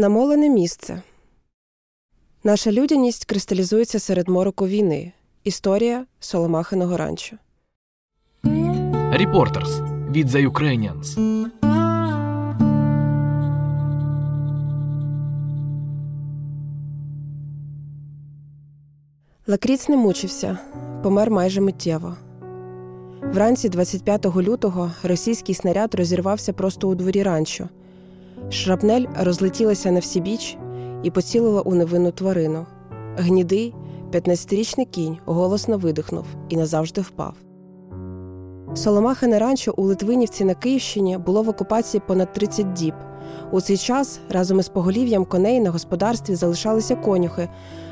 Намолене місце. Наша людяність кристалізується серед мороку війни. Історія Соломахиного ранчо. Reporters від The Ukrainians. Лакріц не мучився, помер майже миттєво. Вранці 25 лютого російський снаряд розірвався просто у дворі ранчо. Шрапнель розлетілася на всі біч і поцілила у невинну тварину. Гнідий, 15-річний кінь голосно видихнув і назавжди впав. Соломахине ранчо у Литвинівці на Київщині було в окупації понад 30 діб. У цей час разом із поголів'ям коней на господарстві залишалися конюхи,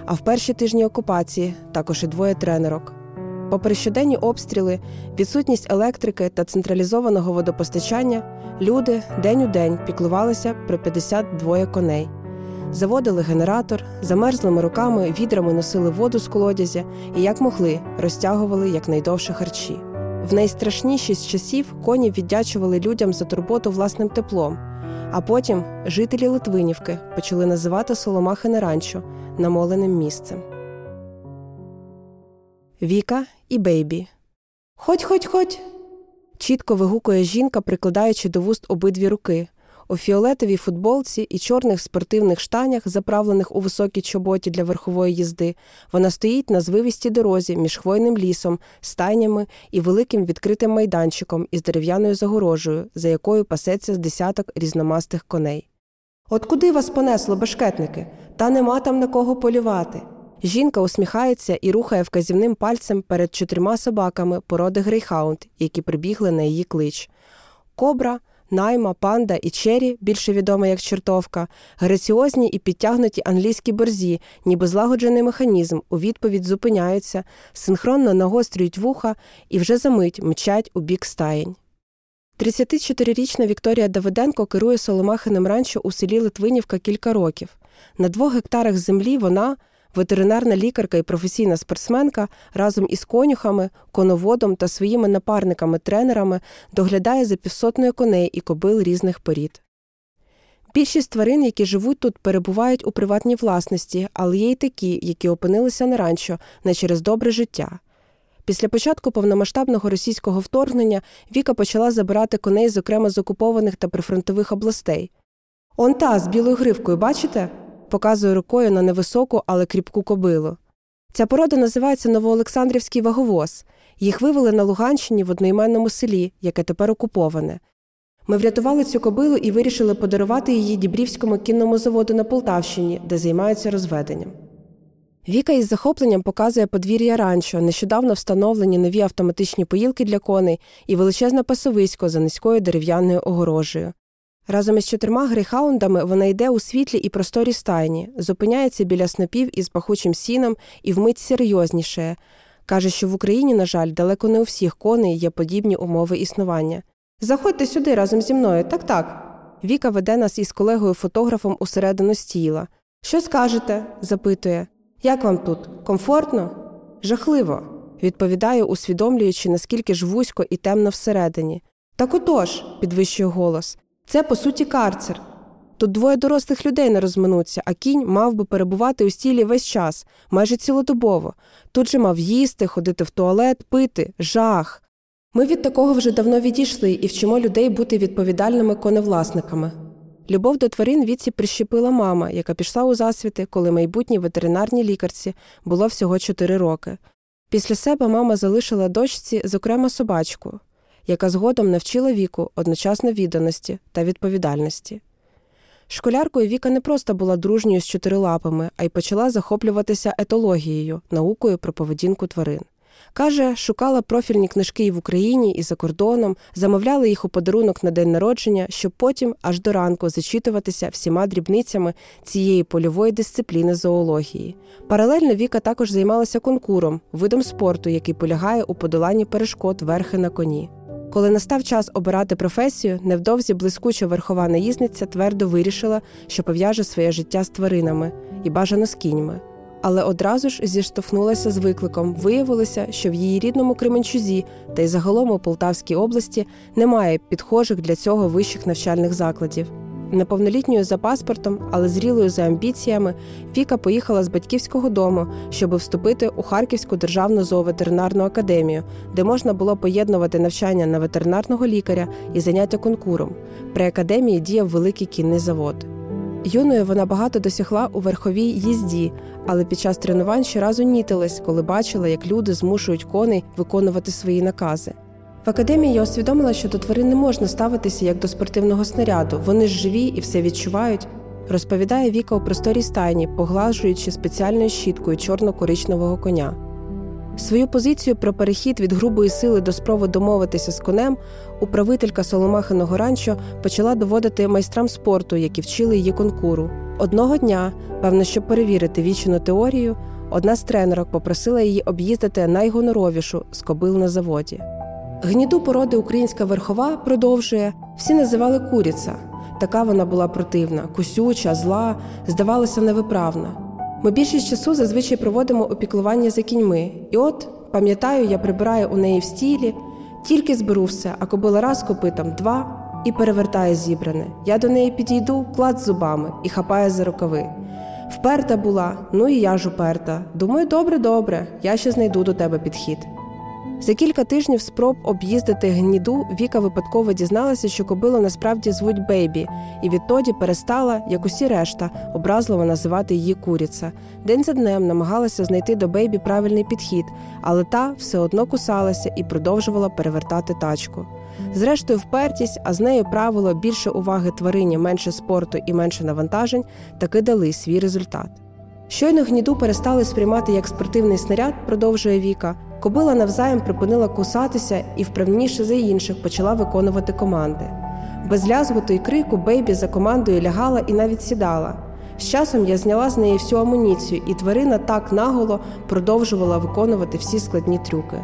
а в перші тижні окупації також і двоє тренерок. Попри щоденні обстріли, відсутність електрики та централізованого водопостачання, люди день у день піклувалися про 52 коней. Заводили генератор, замерзлими руками відрами носили воду з колодязя і, як могли, розтягували якнайдовше харчі. В найстрашніші з часів коні віддячували людям за турботу власним теплом. А потім жителі Литвинівки почали називати Соломахине ранчо намоленим місцем. Віка і Бейбі. Ходь, ходь, ходь. Чітко вигукує жінка, прикладаючи до вуст обидві руки. У фіолетовій футболці і чорних спортивних штанях, заправлених у високій чоботі для верхової їзди, вона стоїть на звивістій дорозі між хвойним лісом, стайнями і великим відкритим майданчиком із дерев'яною загорожею, за якою пасеться з десяток різномастих коней. От куди вас понесло, бешкетники? Та нема там на кого полювати. Жінка усміхається і рухає вказівним пальцем перед чотирма собаками породи грейхаунд, які прибігли на її клич. Кобра, Найма, Панда і Чері, більше відома як Чортовка, граціозні і підтягнуті англійські борзі, ніби злагоджений механізм, у відповідь зупиняються, синхронно нагострюють вуха і вже за мить мчать у бік стаєнь. 34-річна Вікторія Давиденко керує Соломахиним ранчо у селі Литвинівка кілька років. На двох гектарах землі вона, ветеринарна лікарка і професійна спортсменка, разом із конюхами, коноводом та своїми напарниками-тренерами доглядає за півсотнею коней і кобил різних порід. Більшість тварин, які живуть тут, перебувають у приватній власності, але є й такі, які опинилися на ранчо не через добре життя. Після початку повномасштабного російського вторгнення Віка почала забирати коней, зокрема з окупованих та прифронтових областей. Он та з білою гривкою, бачите? Показує рукою на невисоку, але кріпку кобилу. Ця порода називається Новоолександрівський ваговоз. Їх вивели на Луганщині в одноіменному селі, яке тепер окуповане. Ми врятували цю кобилу і вирішили подарувати її Дібрівському кінному заводу на Полтавщині, де займаються розведенням. Віка із захопленням показує подвір'я ранчо, нещодавно встановлені нові автоматичні поїлки для коней і величезне пасовисько за низькою дерев'яною огорожею. Разом із чотирма грейхаундами вона йде у світлі і просторі стайні, зупиняється біля снопів із пахучим сіном і вмить серйозніше. Каже, що в Україні, на жаль, далеко не у всіх коней є подібні умови існування. Заходьте сюди разом зі мною, так так. Віка веде нас із колегою фотографом усередину стіла. Що скажете? запитує. Як вам тут? Комфортно? Жахливо, відповідаю, усвідомлюючи, наскільки ж вузько і темно всередині. Так отож, підвищує голос. Це, по суті, карцер. Тут двоє дорослих людей не розминуться, а кінь мав би перебувати у стілі весь час, майже цілодобово. Тут же мав їсти, ходити в туалет, пити, жах. Ми від такого вже давно відійшли і вчимо людей бути відповідальними коневласниками. Любов до тварин віці прищепила мама, яка пішла у засвіти, коли майбутній ветеринарній лікарці було всього 4 роки. Після себе мама залишила дочці, зокрема, собачку яка згодом навчила віку одночасно відданості та відповідальності. Школяркою Віка не просто була дружньою з чотирилапами, а й почала захоплюватися етологією, наукою про поведінку тварин. Каже, шукала профільні книжки і в Україні, і за кордоном, замовляла їх у подарунок на день народження, щоб потім аж до ранку зачитуватися всіма дрібницями цієї польової дисципліни зоології. Паралельно Віка також займалася конкуром, видом спорту, який полягає у подоланні перешкод верхи на коні. Коли настав час обирати професію, невдовзі блискуча верхова наїзниця твердо вирішила, що пов'яже своє життя з тваринами і бажано з кіньми. Але одразу ж зіштовхнулася з викликом. Виявилося, що в її рідному Кременчузі та й загалом у Полтавській області немає підхожих для цього вищих навчальних закладів. Неповнолітньою за паспортом, але зрілою за амбіціями, Віка поїхала з батьківського дому, щоб вступити у Харківську державну зооветеринарну академію, де можна було поєднувати навчання на ветеринарного лікаря і заняття конкуром. При академії діяв великий кінний завод. Юною вона багато досягла у верховій їзді, але під час тренувань щоразу нітилась, коли бачила, як люди змушують коней виконувати свої накази. В академії я усвідомила, що до тварин не можна ставитися як до спортивного снаряду. Вони ж живі і все відчувають. Розповідає Віка у просторій стайні, поглажуючи спеціальною щіткою чорно-коричневого коня. Свою позицію про перехід від грубої сили до спроби домовитися з конем управителька Соломахиного ранчо почала доводити майстрам спорту, які вчили її конкуру. Одного дня, певно, щоб перевірити вічену теорію, одна з тренерок попросила її об'їздити найгоноровішу з кобил на заводі. Гніду породи українська верхова продовжує, всі називали куриця. Така вона була противна, кусюча, зла, здавалося, невиправна. Ми більшість часу зазвичай проводимо опіклування за кіньми. І от, пам'ятаю, я прибираю у неї в стілі, тільки зберу все, а кобила раз копитом два і перевертає зібране. Я до неї підійду, клад зубами і хапає за рукави. Вперта була, ну і я ж уперта. Думаю, добре, добре, я ще знайду до тебе підхід. За кілька тижнів спроб об'їздити гніду Віка випадково дізналася, що кобилу насправді звуть Бейбі, і відтоді перестала, як усі решта, образливо називати її куриця. День за днем намагалася знайти до Бейбі правильний підхід, але та все одно кусалася і продовжувала перевертати тачку. Зрештою, впертість, а з нею правило більше уваги тварині, менше спорту і менше навантажень, таки дали свій результат. Щойно гніду перестали сприймати як спортивний снаряд, продовжує Віка. Кобила навзаєм припинила кусатися і вправніше за інших почала виконувати команди. Без лязготу і крику Бейбі за командою лягала і навіть сідала. З часом я зняла з неї всю амуніцію, і тварина так наголо продовжувала виконувати всі складні трюки.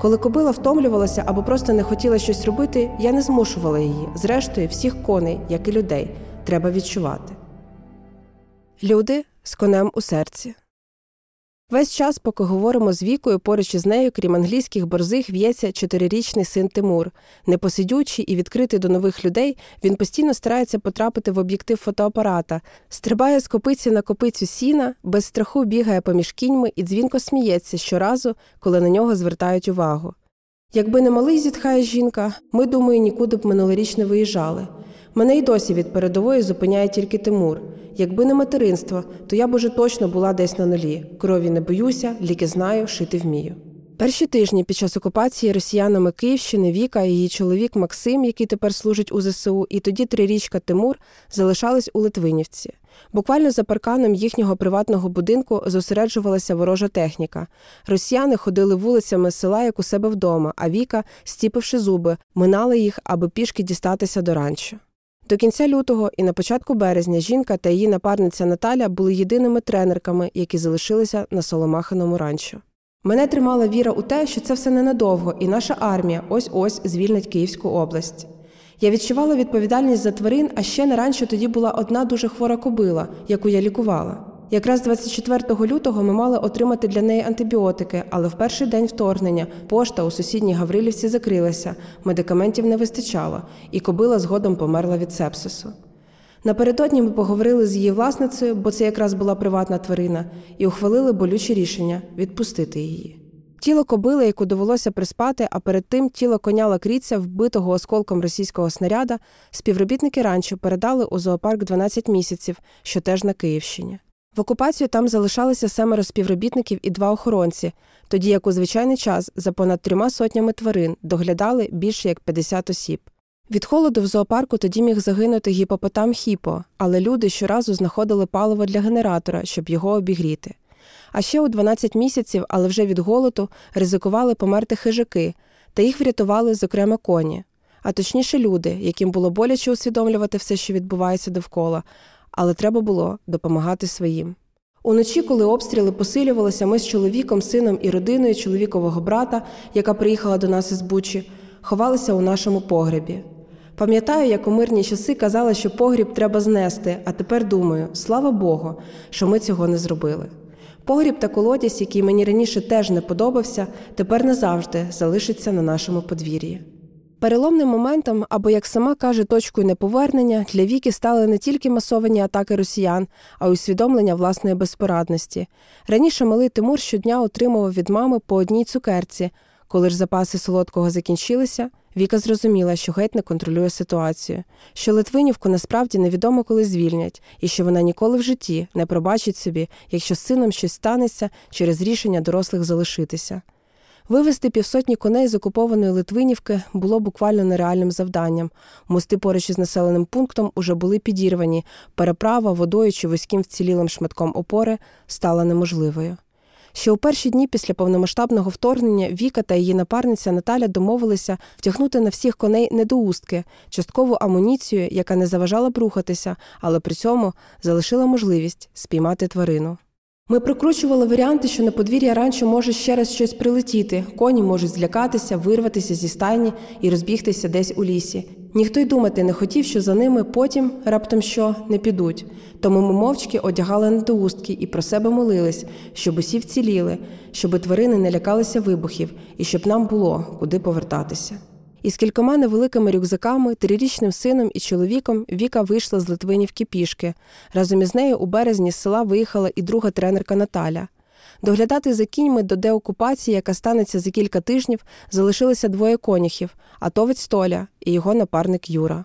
Коли кобила втомлювалася або просто не хотіла щось робити, я не змушувала її. Зрештою, всіх коней, як і людей, треба відчувати. Люди з конем у серці. Весь час, поки говоримо з вікою, поруч із нею, крім англійських борзих, в'ється чотирирічний син Тимур. Непосидючий і відкритий до нових людей, він постійно старається потрапити в об'єктив фотоапарата, стрибає з копиці на копицю сіна, без страху бігає поміж кіньми і дзвінко сміється щоразу, коли на нього звертають увагу. Якби не малий зітхає жінка, ми, думаю, нікуди б минулоріч не виїжджали. Мене й досі від передової зупиняє тільки Тимур. Якби не материнство, то я б уже точно була десь на нулі. Крові не боюся, ліки знаю, шити вмію. Перші тижні під час окупації росіянами Київщини Віка і її чоловік Максим, який тепер служить у ЗСУ, і тоді трирічка Тимур залишались у Литвинівці. Буквально за парканом їхнього приватного будинку зосереджувалася ворожа техніка. Росіяни ходили вулицями села, як у себе вдома, а Віка, стіпивши зуби, минала їх, аби пішки дістатися до ранчо. До кінця лютого і на початку березня жінка та її напарниця Наталя були єдиними тренерками, які залишилися на Соломаханому ранчо. Мене тримала віра у те, що це все ненадовго, і наша армія ось ось звільнить Київську область. Я відчувала відповідальність за тварин, а ще на ранчо тоді була одна дуже хвора кобила, яку я лікувала. Якраз 24 лютого ми мали отримати для неї антибіотики, але в перший день вторгнення пошта у сусідній Гаврилівці закрилася, медикаментів не вистачало, і кобила згодом померла від сепсису. Напередодні ми поговорили з її власницею, бо це якраз була приватна тварина, і ухвалили болюче рішення відпустити її. Тіло кобили, яку довелося приспати, а перед тим тіло коня лакріця, вбитого осколком російського снаряда, співробітники ранчо передали у зоопарк 12 місяців, що теж на Київщині. В окупацію там залишалися семеро співробітників і два охоронці, тоді як у звичайний час за понад трьома сотнями тварин доглядали більше як 50 осіб. Від холоду в зоопарку тоді міг загинути гіпопотам хіпо, але люди щоразу знаходили паливо для генератора, щоб його обігріти. А ще у 12 місяців, але вже від голоду, ризикували померти хижаки, та їх врятували, зокрема, коні, а точніше, люди, яким було боляче усвідомлювати все, що відбувається довкола, але треба було допомагати своїм. Уночі, коли обстріли посилювалися, ми з чоловіком, сином і родиною чоловікового брата, яка приїхала до нас із Бучі, ховалися у нашому погребі. Пам'ятаю, як у мирні часи казали, що погріб треба знести, а тепер думаю, слава Богу, що ми цього не зробили. Погріб та колодязь, який мені раніше теж не подобався, тепер назавжди залишиться на нашому подвір'ї. Переломним моментом, або, як сама каже, точкою неповернення для Віки стали не тільки масовані атаки росіян, а й усвідомлення власної безпорадності. Раніше малий Тимур щодня отримував від мами по одній цукерці. Коли ж запаси солодкого закінчилися, Віка зрозуміла, що геть не контролює ситуацію, що Литвинівку насправді невідомо коли звільнять, і що вона ніколи в житті не пробачить собі, якщо з сином щось станеться через рішення дорослих залишитися. Вивезти півсотні коней з окупованої Литвинівки було буквально нереальним завданням. Мости поруч із населеним пунктом уже були підірвані. Переправа водою чи вузьким вцілілим шматком опори стала неможливою. Ще у перші дні після повномасштабного вторгнення Віка та її напарниця Наталя домовилися втягнути на всіх коней недоустки, часткову амуніцію, яка не заважала б рухатися, але при цьому залишила можливість спіймати тварину. Ми прокручували варіанти, що на подвір'я ранчо може ще раз щось прилетіти, коні можуть злякатися, вирватися зі стайні і розбігтися десь у лісі. Ніхто й думати не хотів, що за ними потім раптом що не підуть. Тому ми мовчки одягали недоустки і про себе молились, щоб усі вціліли, щоб тварини не лякалися вибухів і щоб нам було куди повертатися. Із кількома невеликими рюкзаками, трирічним сином і чоловіком Віка вийшла з Литвинівки пішки. Разом із нею у березні з села виїхала і друга тренерка Наталя. Доглядати за кіньми до деокупації, яка станеться за кілька тижнів, залишилися двоє коніхів атовець Толя і його напарник Юра.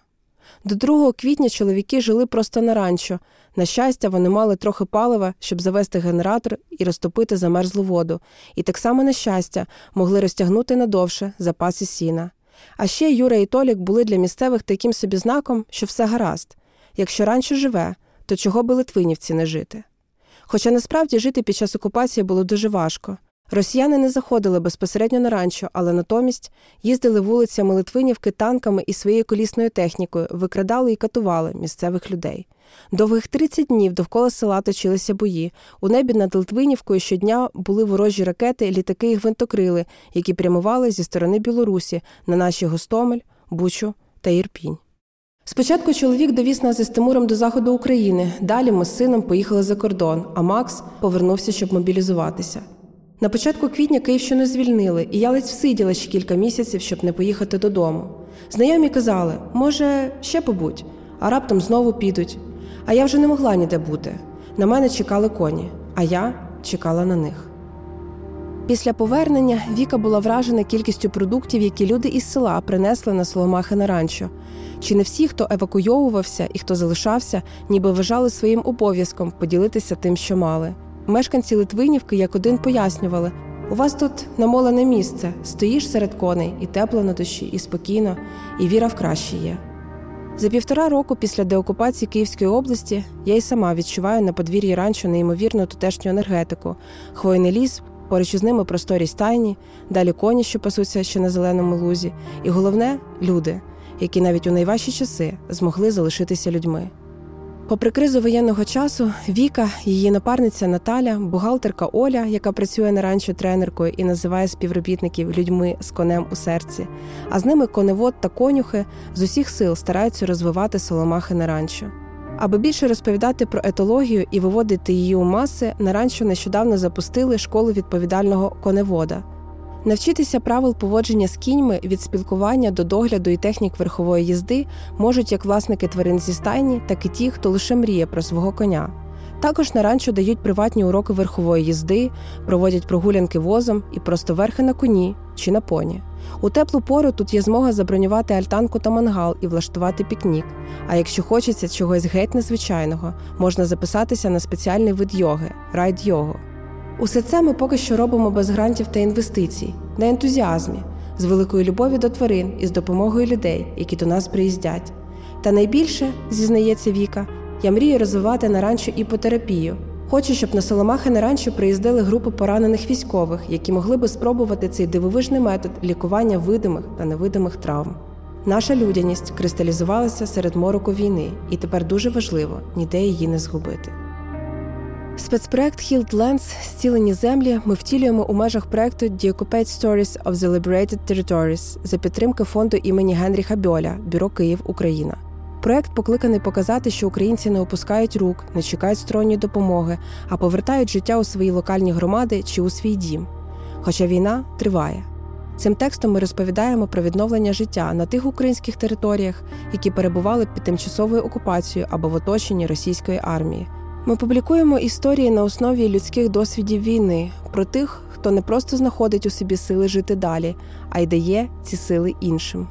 До 2 квітня чоловіки жили просто на ранчо. На щастя, вони мали трохи палива, щоб завести генератор і розтопити замерзлу воду. І так само, на щастя, могли розтягнути надовше запаси сіна. А ще Юра і Толік були для місцевих таким собі знаком, що все гаразд. Якщо ранчо живе, то чого би литвинівці не жити? Хоча насправді жити під час окупації було дуже важко. Росіяни не заходили безпосередньо на ранчо, але натомість їздили вулицями Литвинівки танками і своєю колісною технікою, викрадали і катували місцевих людей. Довгих 30 днів довкола села точилися бої. У небі над Литвинівкою щодня були ворожі ракети, літаки і гвинтокрили, які прямували зі сторони Білорусі на наші Гостомель, Бучу та Ірпінь. Спочатку чоловік довіз нас із Тимуром до заходу України. Далі ми з сином поїхали за кордон, а Макс повернувся, щоб мобілізуватися. На початку квітня Київщину звільнили, і я ледь всиділа ще кілька місяців, щоб не поїхати додому. Знайомі казали, може, ще побудь, а раптом знову підуть. А я вже не могла ніде бути. На мене чекали коні, а я чекала на них. Після повернення Віка була вражена кількістю продуктів, які люди із села принесли на Соломахи на ранчо. Чи не всі, хто евакуйовувався і хто залишався, ніби вважали своїм обов'язком поділитися тим, що мали. Мешканці Литвинівки як один пояснювали: у вас тут намолене місце, стоїш серед коней, і тепло на душі, і спокійно, і віра в краще є. За півтора року після деокупації Київської області я й сама відчуваю на подвір'ї ранчо неймовірну тутешню енергетику, хвойний ліс, поруч із ними просторі стайні, далі коні, що пасуться ще на зеленому лузі, і головне люди, які навіть у найважчі часи змогли залишитися людьми. Попри кризу воєнного часу, Віка, її напарниця Наталя, бухгалтерка Оля, яка працює на ранчо тренеркою і називає співробітників людьми з конем у серці, а з ними коневод та конюхи з усіх сил стараються розвивати соломахи на ранчо. Аби більше розповідати про етологію і виводити її у маси, на ранчо нещодавно запустили школу відповідального коневода. Навчитися правил поводження з кіньми від спілкування до догляду і технік верхової їзди можуть як власники тварин зі стайні, так і ті, хто лише мріє про свого коня. Також на ранчо дають приватні уроки верхової їзди, проводять прогулянки возом і просто верхи на коні чи на поні. У теплу пору тут є змога забронювати альтанку та мангал і влаштувати пікнік. А якщо хочеться чогось геть незвичайного, можна записатися на спеціальний вид йоги райд-йогу. Усе це ми поки що робимо без грантів та інвестицій, на ентузіазмі, з великою любов'ю до тварин і з допомогою людей, які до нас приїздять. Та найбільше, зізнається Віка, я мрію розвивати на ранчо іпотерапію. Хочу, щоб на Соломахи на ранчо приїздили групи поранених військових, які могли би спробувати цей дивовижний метод лікування видимих та невидимих травм. Наша людяність кристалізувалася серед мороку війни, і тепер дуже важливо ніде її не згубити. Спецпроект Healed Lands Зцілені землі ми втілюємо у межах проекту The Occupied Stories of the Liberated Territories за підтримки фонду імені Генріха Бьоля, Бюро Київ, Україна. Проект покликаний показати, що українці не опускають рук, не чекають сторонньої допомоги, а повертають життя у свої локальні громади чи у свій дім. Хоча війна триває. Цим текстом ми розповідаємо про відновлення життя на тих українських територіях, які перебували під тимчасовою окупацією або в оточенні російської армії. Ми публікуємо історії на основі людських досвідів війни про тих, хто не просто знаходить у собі сили жити далі, а й дає ці сили іншим.